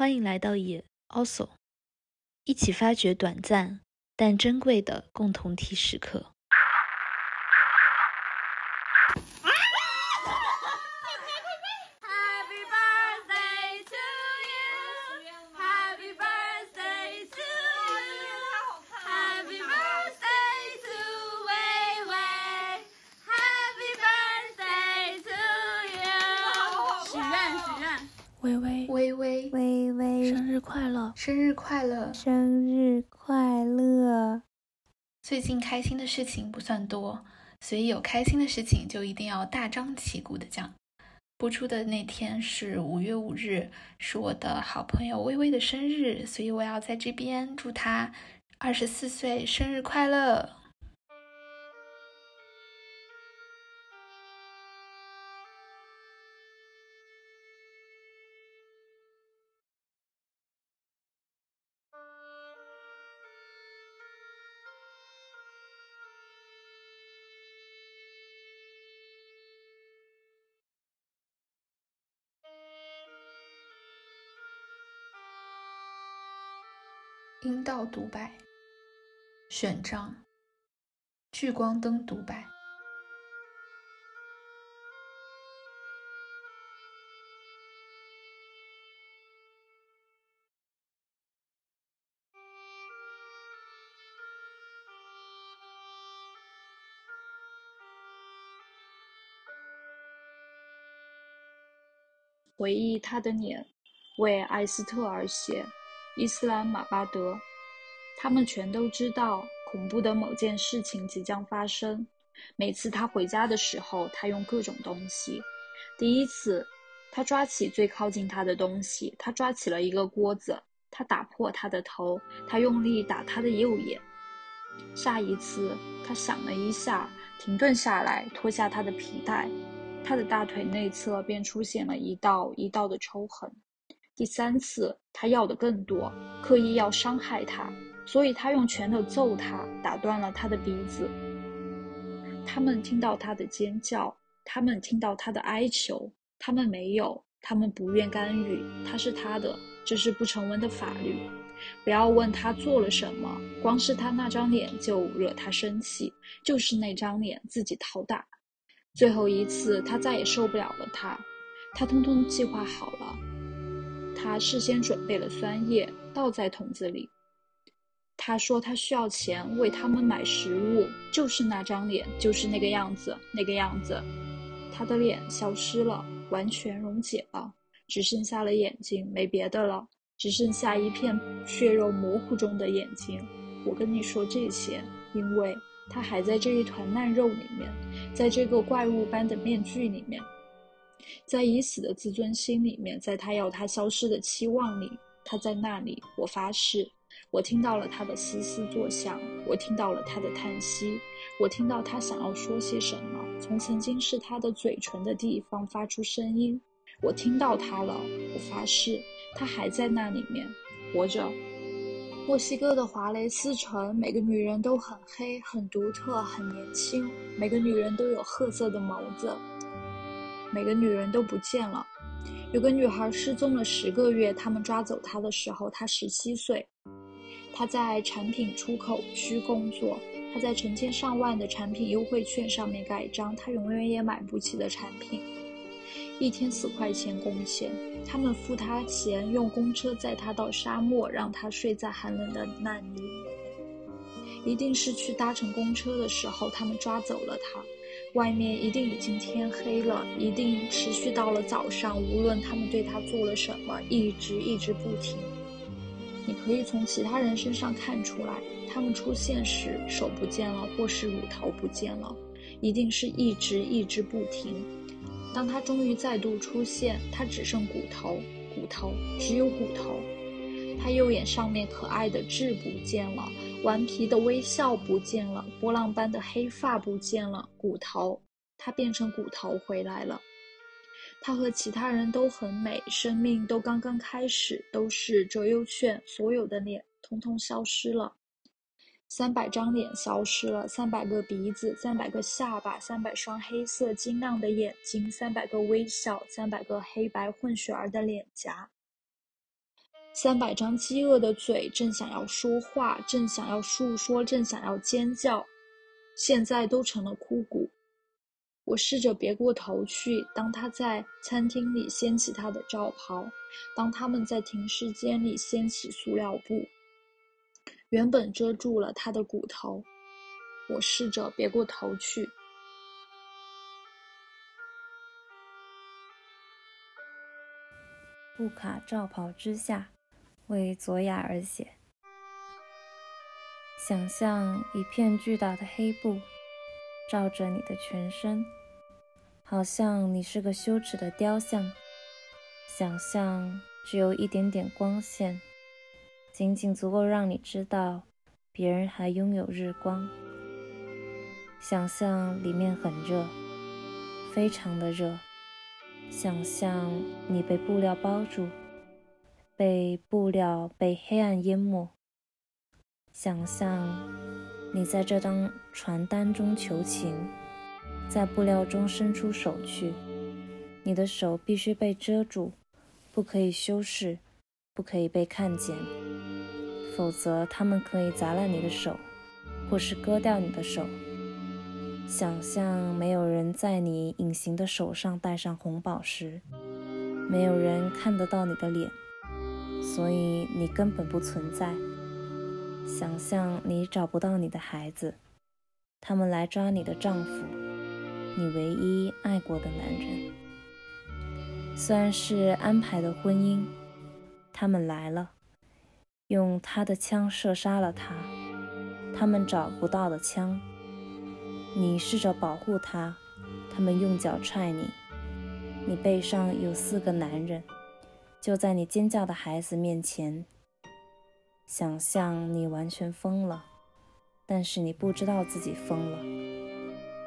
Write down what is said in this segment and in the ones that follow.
欢迎来到也 also，一起发掘短暂但珍贵的共同体时刻。生日快乐！最近开心的事情不算多，所以有开心的事情就一定要大张旗鼓的讲。播出的那天是五月五日，是我的好朋友微微的生日，所以我要在这边祝她二十四岁生日快乐！阴道独白，选章，聚光灯独白。回忆他的脸，为艾斯特而写。伊斯兰马巴德，他们全都知道恐怖的某件事情即将发生。每次他回家的时候，他用各种东西。第一次，他抓起最靠近他的东西，他抓起了一个锅子，他打破他的头，他用力打他的右眼。下一次，他想了一下，停顿下来，脱下他的皮带，他的大腿内侧便出现了一道一道的抽痕。第三次，他要的更多，刻意要伤害他，所以他用拳头揍他，打断了他的鼻子。他们听到他的尖叫，他们听到他的哀求，他们没有，他们不愿干预。他是他的，这是不成文的法律。不要问他做了什么，光是他那张脸就惹他生气，就是那张脸自己讨打。最后一次，他再也受不了了，他，他通通计划好了。他事先准备了酸液，倒在桶子里。他说他需要钱为他们买食物，就是那张脸，就是那个样子，那个样子。他的脸消失了，完全溶解了，只剩下了眼睛，没别的了，只剩下一片血肉模糊中的眼睛。我跟你说这些，因为他还在这一团烂肉里面，在这个怪物般的面具里面。在已死的自尊心里面，在他要他消失的期望里，他在那里。我发誓，我听到了他的嘶嘶作响，我听到了他的叹息，我听到他想要说些什么，从曾经是他的嘴唇的地方发出声音。我听到他了。我发誓，他还在那里面活着。墨西哥的华雷斯城，每个女人都很黑，很独特，很年轻，每个女人都有褐色的眸子。每个女人都不见了。有个女孩失踪了十个月，他们抓走她的时候，她十七岁。她在产品出口区工作，她在成千上万的产品优惠券上面盖章，她永远也买不起的产品，一天四块钱工钱。他们付她钱，用公车载她到沙漠，让她睡在寒冷的烂泥。一定是去搭乘公车的时候，他们抓走了她。外面一定已经天黑了，一定持续到了早上。无论他们对他做了什么，一直一直不停。你可以从其他人身上看出来，他们出现时手不见了，或是乳头不见了，一定是一直一直不停。当他终于再度出现，他只剩骨头，骨头，只有骨头。他右眼上面可爱的痣不见了。顽皮的微笑不见了，波浪般的黑发不见了，骨头，他变成骨头回来了。他和其他人都很美，生命都刚刚开始，都是折优券，所有的脸通通消失了，三百张脸消失了，三百个鼻子，三百个下巴，三百双黑色晶亮的眼睛，三百个微笑，三百个黑白混血儿的脸颊。三百张饥饿的嘴正想要说话，正想要诉说，正想要尖叫，现在都成了枯骨。我试着别过头去。当他在餐厅里掀起他的罩袍，当他们在停尸间里掀起塑料布，原本遮住了他的骨头。我试着别过头去。布卡罩袍之下，为佐雅而写。想象一片巨大的黑布罩着你的全身。好像你是个羞耻的雕像，想象只有一点点光线，仅仅足够让你知道别人还拥有日光。想象里面很热，非常的热。想象你被布料包住，被布料被黑暗淹没。想象你在这张传单中求情。在布料中伸出手去，你的手必须被遮住，不可以修饰，不可以被看见，否则他们可以砸烂你的手，或是割掉你的手。想象没有人在你隐形的手上戴上红宝石，没有人看得到你的脸，所以你根本不存在。想象你找不到你的孩子，他们来抓你的丈夫。你唯一爱过的男人，虽然是安排的婚姻，他们来了，用他的枪射杀了他，他们找不到的枪。你试着保护他，他们用脚踹你。你背上有四个男人，就在你尖叫的孩子面前。想象你完全疯了，但是你不知道自己疯了。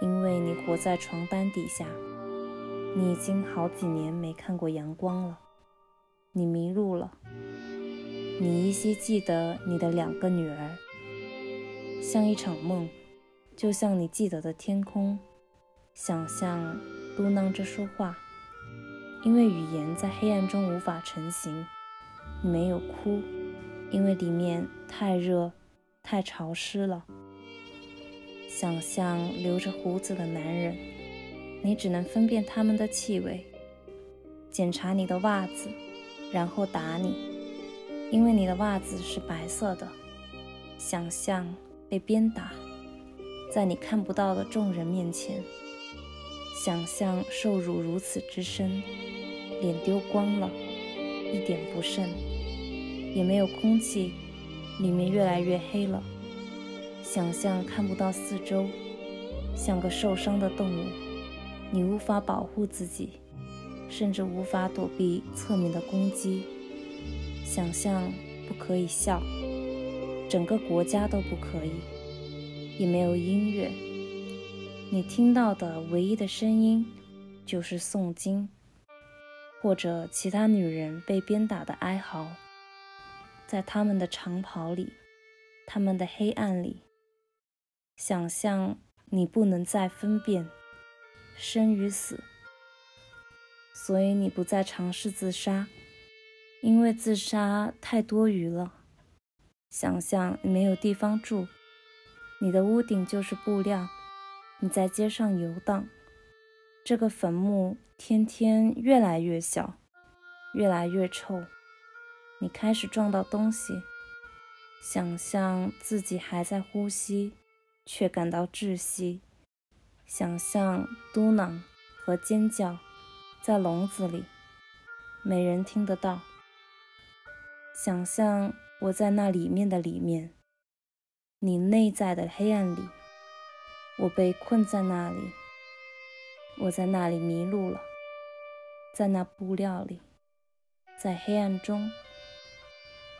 因为你活在床单底下，你已经好几年没看过阳光了，你迷路了，你依稀记得你的两个女儿，像一场梦，就像你记得的天空，想象嘟囔着说话，因为语言在黑暗中无法成型，你没有哭，因为里面太热，太潮湿了。想象留着胡子的男人，你只能分辨他们的气味。检查你的袜子，然后打你，因为你的袜子是白色的。想象被鞭打，在你看不到的众人面前。想象受辱如此之深，脸丢光了，一点不剩，也没有空气，里面越来越黑了。想象看不到四周，像个受伤的动物，你无法保护自己，甚至无法躲避侧面的攻击。想象不可以笑，整个国家都不可以，也没有音乐。你听到的唯一的声音就是诵经，或者其他女人被鞭打的哀嚎，在他们的长袍里，他们的黑暗里。想象你不能再分辨生与死，所以你不再尝试自杀，因为自杀太多余了。想象你没有地方住，你的屋顶就是布料，你在街上游荡，这个坟墓天天越来越小，越来越臭，你开始撞到东西。想象自己还在呼吸。却感到窒息，想象嘟囔和尖叫，在笼子里，没人听得到。想象我在那里面的里面，你内在的黑暗里，我被困在那里，我在那里迷路了，在那布料里，在黑暗中，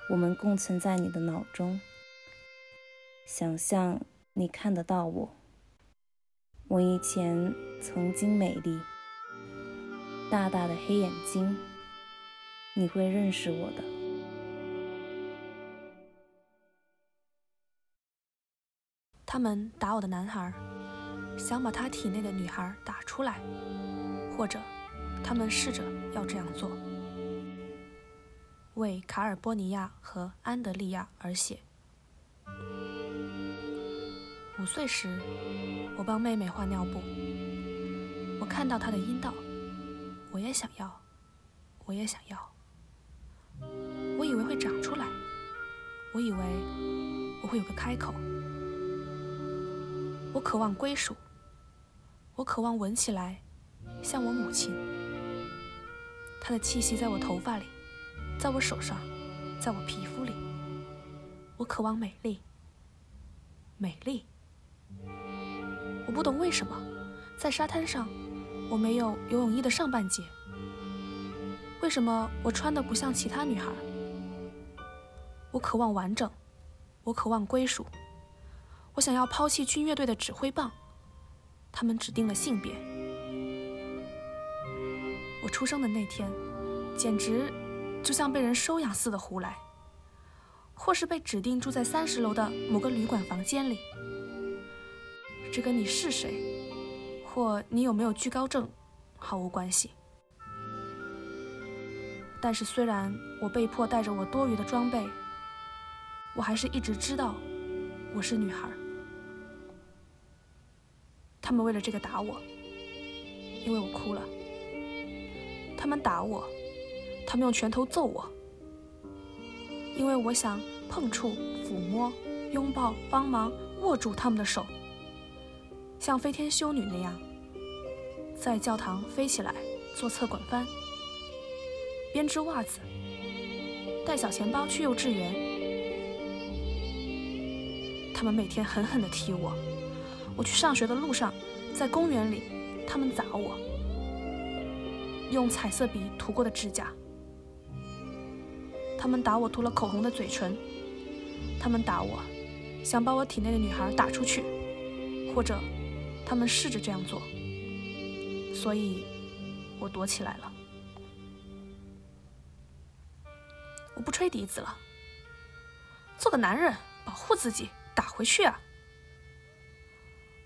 我们共存在你的脑中。想象。你看得到我，我以前曾经美丽，大大的黑眼睛，你会认识我的。他们打我的男孩，想把他体内的女孩打出来，或者他们试着要这样做。为卡尔波尼亚和安德利亚而写。五岁时，我帮妹妹换尿布，我看到她的阴道，我也想要，我也想要。我以为会长出来，我以为我会有个开口。我渴望归属，我渴望闻起来像我母亲，她的气息在我头发里，在我手上，在我皮肤里。我渴望美丽，美丽。我不懂为什么，在沙滩上我没有游泳衣的上半截。为什么我穿的不像其他女孩？我渴望完整，我渴望归属。我想要抛弃军乐队的指挥棒，他们指定了性别。我出生的那天，简直就像被人收养似的胡来，或是被指定住在三十楼的某个旅馆房间里。这跟你是谁，或你有没有惧高症，毫无关系。但是，虽然我被迫带着我多余的装备，我还是一直知道我是女孩。他们为了这个打我，因为我哭了。他们打我，他们用拳头揍我，因为我想碰触、抚摸、拥抱、帮忙握住他们的手，像飞天修女那样，在教堂飞起来做侧滚翻，编织袜子，带小钱包去幼稚园。他们每天狠狠地踢我。我去上学的路上，在公园里，他们砸我，用彩色笔涂过的指甲。他们打我涂了口红的嘴唇。他们打我，想把我体内的女孩打出去，或者，他们试着这样做。所以，我躲起来了。我不吹笛子了。做个男人，保护自己，打回去啊！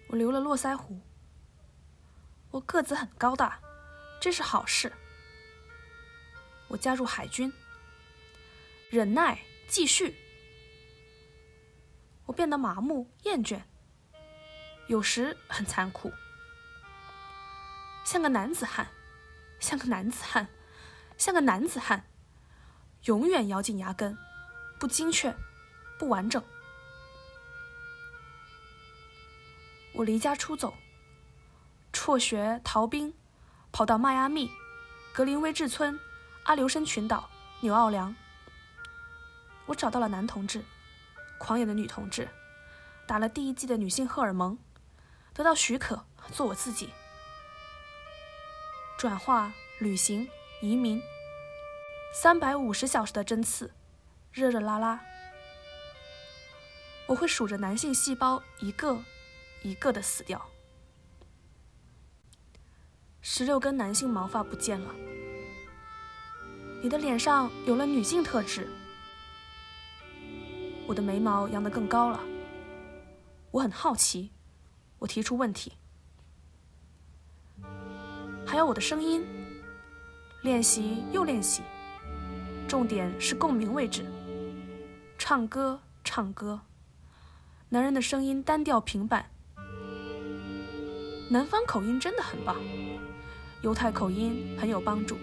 我留了络腮胡。我个子很高大，这是好事。我加入海军。忍耐，继续。我变得麻木、厌倦，有时很残酷，像个男子汉，像个男子汉，像个男子汉，永远咬紧牙根，不精确，不完整。我离家出走，辍学逃兵，跑到迈阿密、格林威治村、阿留申群岛、纽奥良。我找到了男同志，狂野的女同志，打了第一剂的女性荷尔蒙，得到许可做我自己。转化、旅行、移民，三百五十小时的针刺，热热拉拉。我会数着男性细胞一个。一个的死掉，十六根男性毛发不见了。你的脸上有了女性特质，我的眉毛扬得更高了。我很好奇，我提出问题。还有我的声音，练习又练习，重点是共鸣位置。唱歌，唱歌，男人的声音单调平板。南方口音真的很棒，犹太口音很有帮助。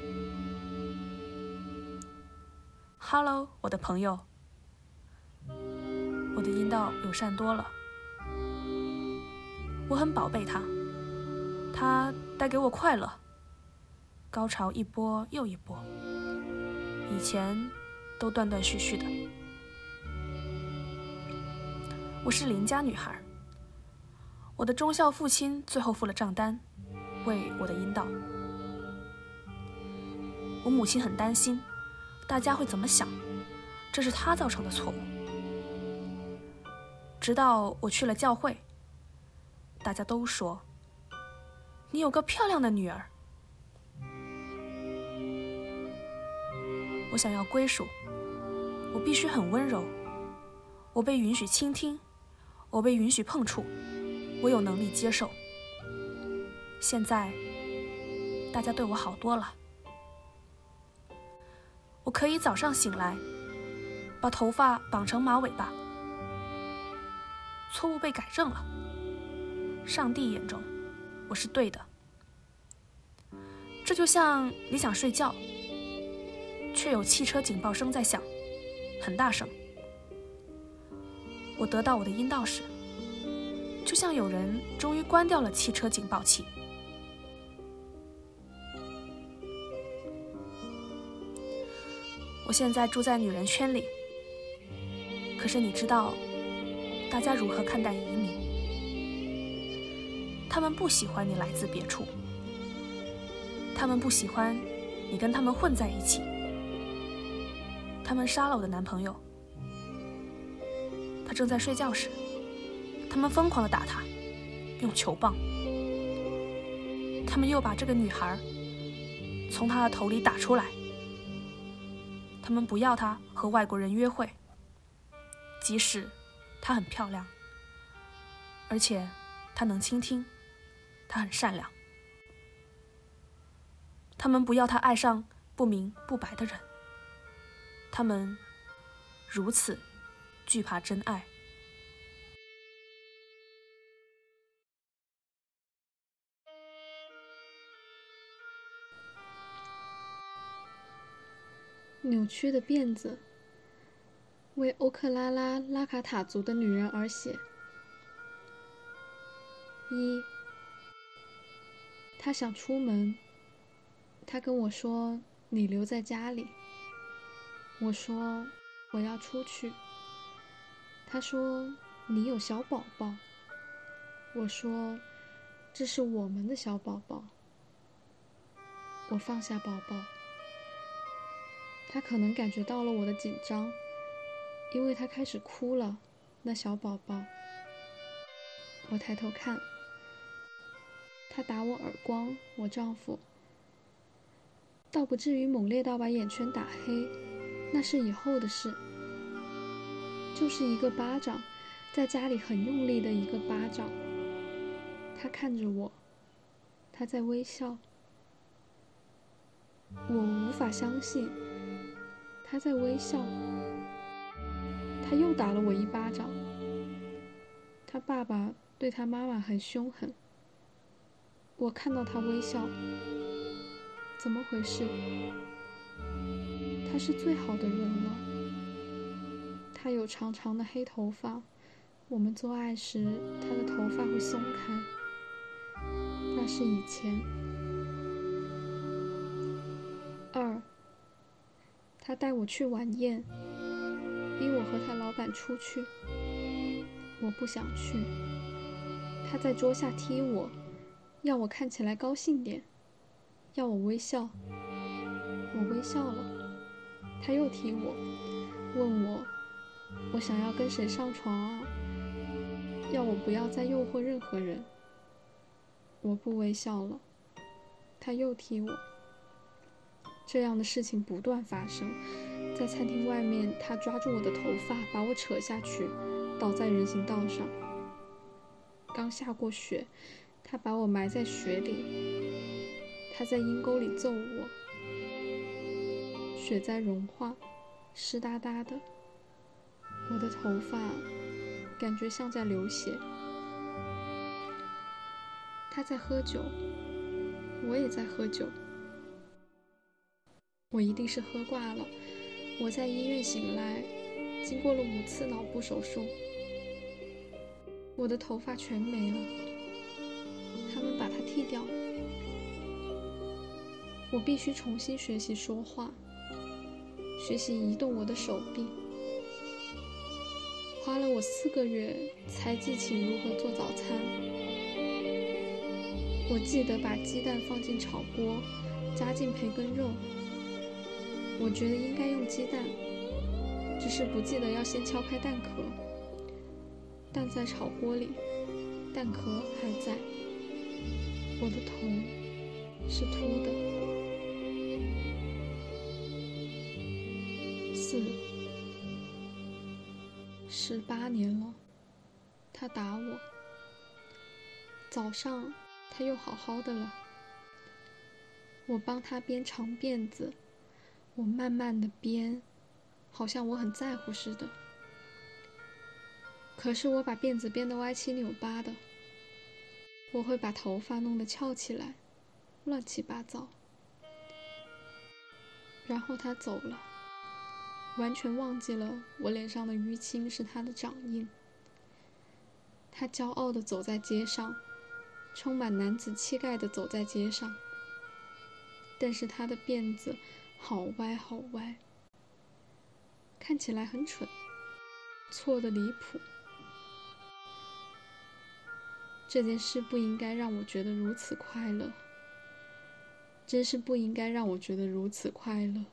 Hello，我的朋友，我的阴道友善多了，我很宝贝它，它带给我快乐，高潮一波又一波，以前都断断续续的。我是邻家女孩。我的忠孝父亲最后付了账单，为我的阴道。我母亲很担心，大家会怎么想？这是他造成的错误。直到我去了教会，大家都说：“你有个漂亮的女儿。”我想要归属，我必须很温柔，我被允许倾听，我被允许碰触。我有能力接受。现在，大家对我好多了。我可以早上醒来，把头发绑成马尾巴。错误被改正了。上帝眼中，我是对的。这就像你想睡觉，却有汽车警报声在响，很大声。我得到我的阴道时，就像有人终于关掉了汽车警报器。我现在住在女人圈里，可是你知道？大家如何看待移民？他们不喜欢你来自别处，他们不喜欢你跟他们混在一起。他们杀了我的男朋友，他正在睡觉时，他们疯狂的打他，用球棒。他们又把这个女孩从他的头里打出来。他们不要他和外国人约会，即使。她很漂亮，而且她能倾听，她很善良。他们不要她爱上不明不白的人，他们如此惧怕真爱。扭曲的辫子。为欧克拉拉拉卡塔族的女人而写。一，他想出门。他跟我说：“你留在家里。”我说：“我要出去。”他说：“你有小宝宝。”我说：“这是我们的小宝宝。”我放下宝宝。他可能感觉到了我的紧张。因为他开始哭了，那小宝宝。我抬头看，他打我耳光，我丈夫，倒不至于猛烈到把眼圈打黑，那是以后的事。就是一个巴掌，在家里很用力的一个巴掌。他看着我，他在微笑，我无法相信，他在微笑。他又打了我一巴掌。他爸爸对他妈妈很凶狠。我看到他微笑，怎么回事？他是最好的人了。他有长长的黑头发，我们做爱时他的头发会松开。那是以前。二，他带我去晚宴。逼我和他老板出去，我不想去。他在桌下踢我，要我看起来高兴点，要我微笑。我微笑了。他又踢我，问我我想要跟谁上床啊？要我不要再诱惑任何人。我不微笑了。他又踢我。这样的事情不断发生。在餐厅外面，他抓住我的头发，把我扯下去，倒在人行道上。刚下过雪，他把我埋在雪里。他在阴沟里揍我。雪在融化，湿哒哒的。我的头发感觉像在流血。他在喝酒，我也在喝酒。我一定是喝挂了。我在医院醒来，经过了五次脑部手术，我的头发全没了，他们把它剃掉了。我必须重新学习说话，学习移动我的手臂，花了我四个月才记起如何做早餐。我记得把鸡蛋放进炒锅，加进培根肉。我觉得应该用鸡蛋，只是不记得要先敲开蛋壳。蛋在炒锅里，蛋壳还在。我的头是秃的。四，十八年了，他打我。早上他又好好的了。我帮他编长辫子。我慢慢的编，好像我很在乎似的。可是我把辫子编得歪七扭八的，我会把头发弄得翘起来，乱七八糟。然后他走了，完全忘记了我脸上的淤青是他的掌印。他骄傲的走在街上，充满男子气概的走在街上。但是他的辫子好歪好歪，看起来很蠢，错的离谱。这件事不应该让我觉得如此快乐，真是不应该让我觉得如此快乐。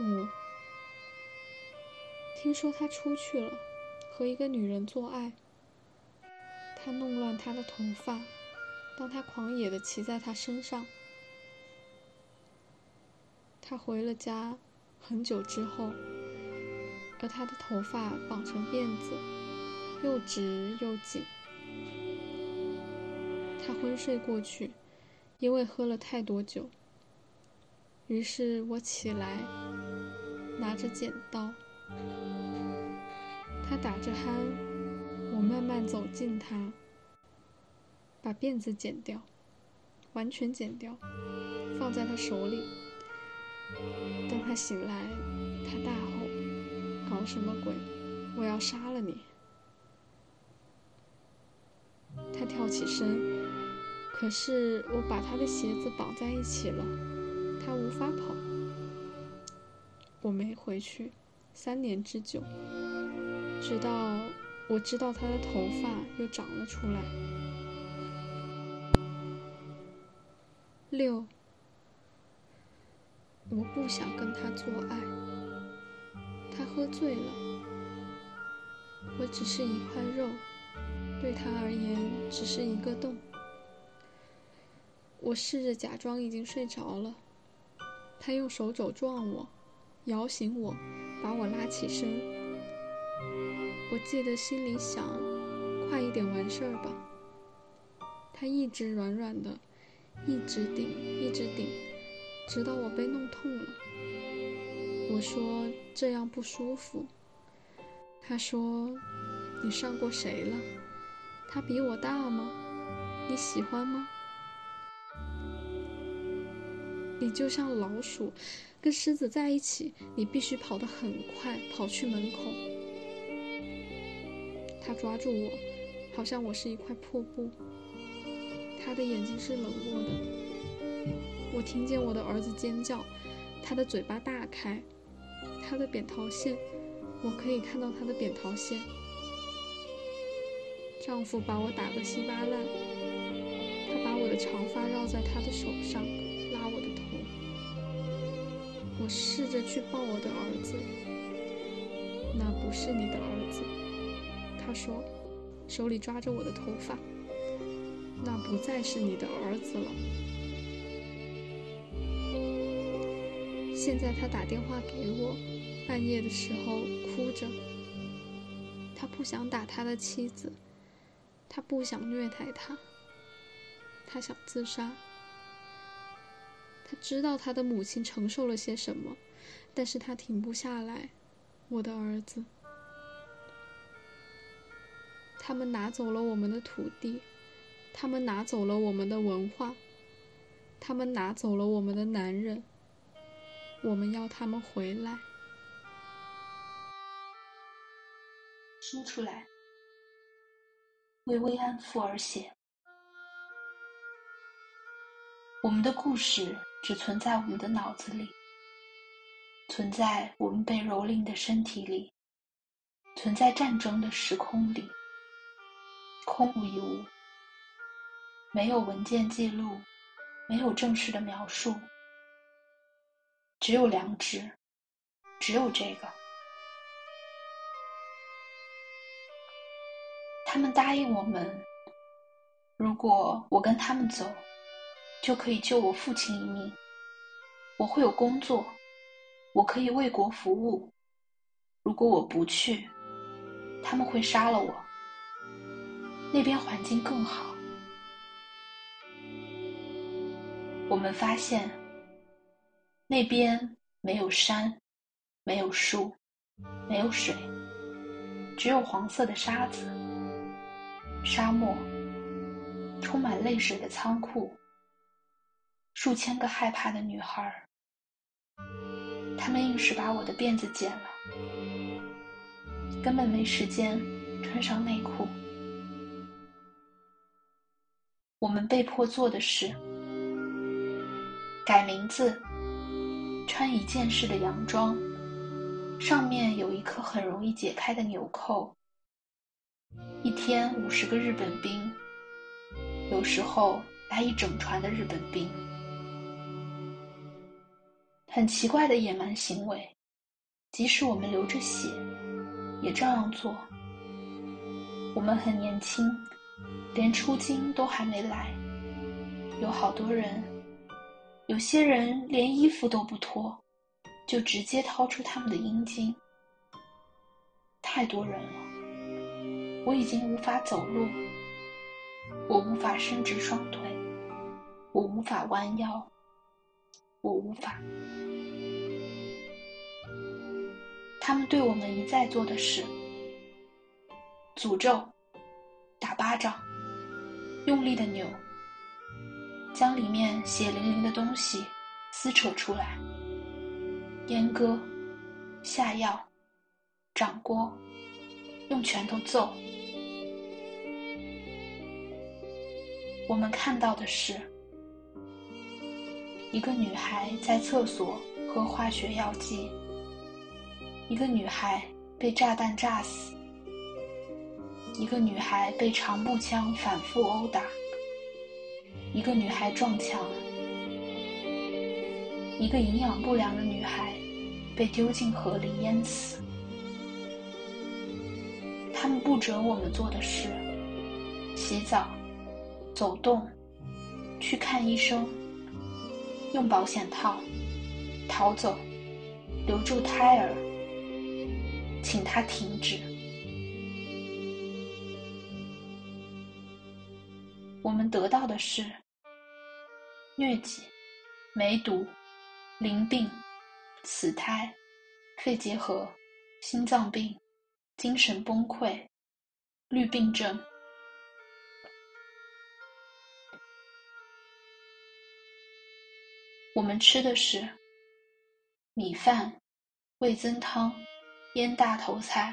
五，听说他出去了，和一个女人做爱。他弄乱他的头发，当他狂野的骑在他身上。他回了家，很久之后，而他的头发绑成辫子。又直又紧。他昏睡过去，因为喝了太多酒。于是我起来，拿着剪刀。他打着鼾，我慢慢走近他，把辫子剪掉，完全剪掉，放在他手里。当他醒来，他大吼：“搞什么鬼？我要杀了你！”他跳起身，可是我把他的鞋子绑在一起了，他无法跑。我没回去，三年之久，直到我知道他的头发又长了出来。六，我不想跟他做爱，他喝醉了，我只是一块肉。对他而言，只是一个洞。我试着假装已经睡着了，他用手肘撞我，摇醒我，把我拉起身。我记得心里想：快一点完事儿吧。他一直软软的，一直顶，一直顶，直到我被弄痛了。我说这样不舒服。他说：“你上过谁了？”他比我大吗？你喜欢吗？你就像老鼠跟狮子在一起，你必须跑得很快，跑去门口。他抓住我，好像我是一块破布。他的眼睛是冷漠的。我听见我的儿子尖叫，他的嘴巴大开，他的扁桃腺，我可以看到他的扁桃腺。丈夫把我打得稀巴烂，他把我的长发绕在他的手上，拉我的头。我试着去抱我的儿子，那不是你的儿子，他说，手里抓着我的头发，那不再是你的儿子了。现在他打电话给我，半夜的时候哭着，他不想打他的妻子。他不想虐待他，他想自杀。他知道他的母亲承受了些什么，但是他停不下来。我的儿子，他们拿走了我们的土地，他们拿走了我们的文化，他们拿走了我们的男人。我们要他们回来。说出来。为慰安妇而写。我们的故事只存在我们的脑子里，存在我们被蹂躏的身体里，存在战争的时空里，空无一物，没有文件记录，没有正式的描述，只有良知，只有这个。他们答应我们，如果我跟他们走，就可以救我父亲一命。我会有工作，我可以为国服务。如果我不去，他们会杀了我。那边环境更好。我们发现，那边没有山，没有树，没有水，只有黄色的沙子、沙漠，充满泪水的仓库，数千个害怕的女孩。他们硬是把我的辫子剪了，根本没时间穿上内裤。我们被迫做的事：改名字。穿一件式的洋装，上面有一颗很容易解开的纽扣。一天五十个日本兵，有时候来一整船的日本兵。很奇怪的野蛮行为，即使我们流着血，也照样做。我们很年轻，连出京都还没来，有好多人。有些人连衣服都不脱，就直接掏出他们的阴茎。太多人了，我已经无法走路，我无法伸直双腿，我无法弯腰，我无法。他们对我们一再做的事：诅咒、打巴掌、用力的扭。将里面血淋淋的东西撕扯出来，阉割、下药、掌掴，用拳头揍。我们看到的是一个女孩在厕所喝化学药剂，一个女孩被炸弹炸死，一个女孩被长步枪反复殴打。一个女孩撞墙，一个营养不良的女孩被丢进河里淹死。他们不准我们做的事：洗澡、走动、去看医生、用保险套、逃走、留住胎儿，请他停止。我们得到的是疟疾、梅毒、淋病、死胎、肺结核、心脏病、精神崩溃、绿病症。我们吃的是米饭、味增汤、腌大头菜；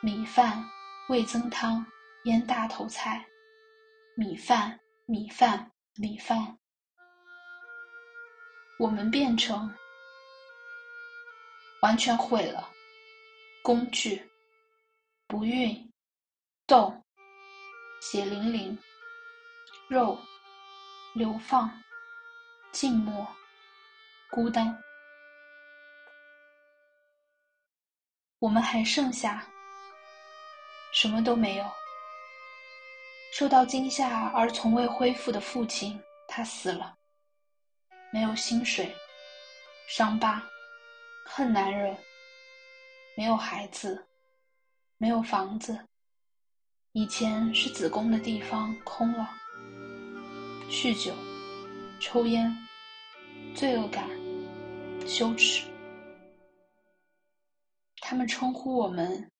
米饭、味增汤、腌大头菜。米饭，米饭，米饭。我们变成完全毁了工具，不孕，动，血淋淋，肉，流放，静默，孤单。我们还剩下什么都没有。受到惊吓而从未恢复的父亲，他死了。没有薪水，伤疤，恨男人。没有孩子，没有房子。以前是子宫的地方空了。酗酒，抽烟，罪恶感，羞耻。他们称呼我们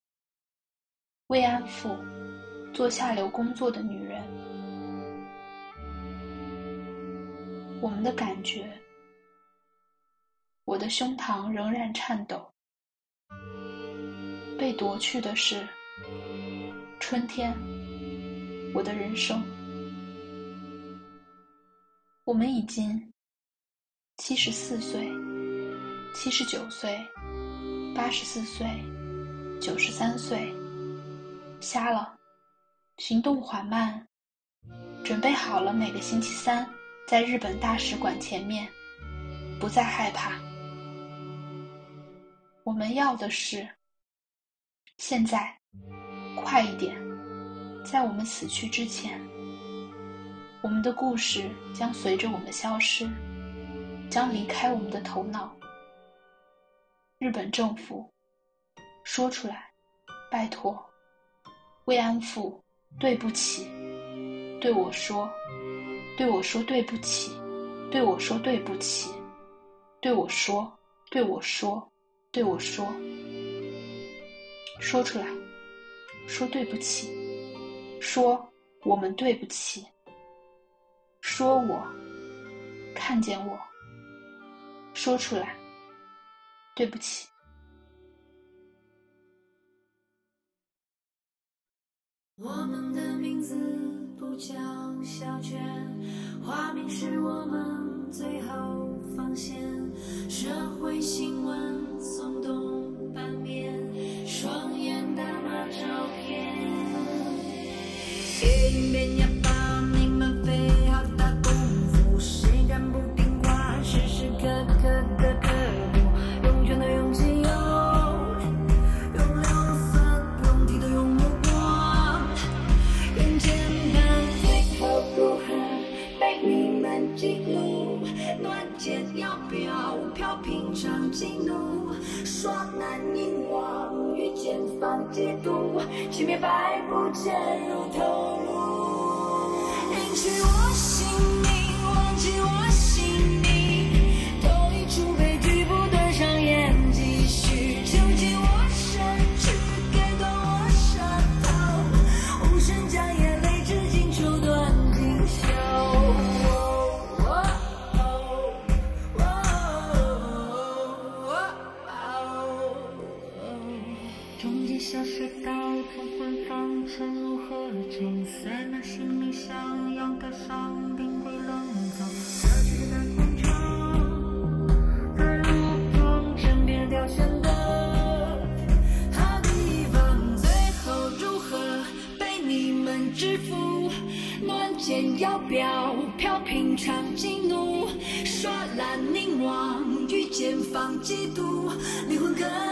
慰安妇。做下流工作的女人，我们的感觉，我的胸膛仍然颤抖。被夺去的是春天，我的人生。我们已经七十四岁、七十九岁、八十四岁、九十三岁，瞎了。行动缓慢，准备好了。每个星期三，在日本大使馆前面，不再害怕。我们要的是，现在，快一点，在我们死去之前，我们的故事将随着我们消失，将离开我们的头脑。日本政府，说出来，拜托，慰安妇。对不起，对我说，对我说对不起，对我说对不起，对我说，对我说，对我说，说出来，说对不起，说我们对不起，说我看见我，说出来，对不起。我们的名字不叫小娟，花名是我们最后防线。社会新闻耸动版面，双眼打码照片。平常激怒，双难凝望，遇见放嫉妒，熄灭百步潜入头颅，隐去我姓名，忘记我放嫉妒，灵魂隔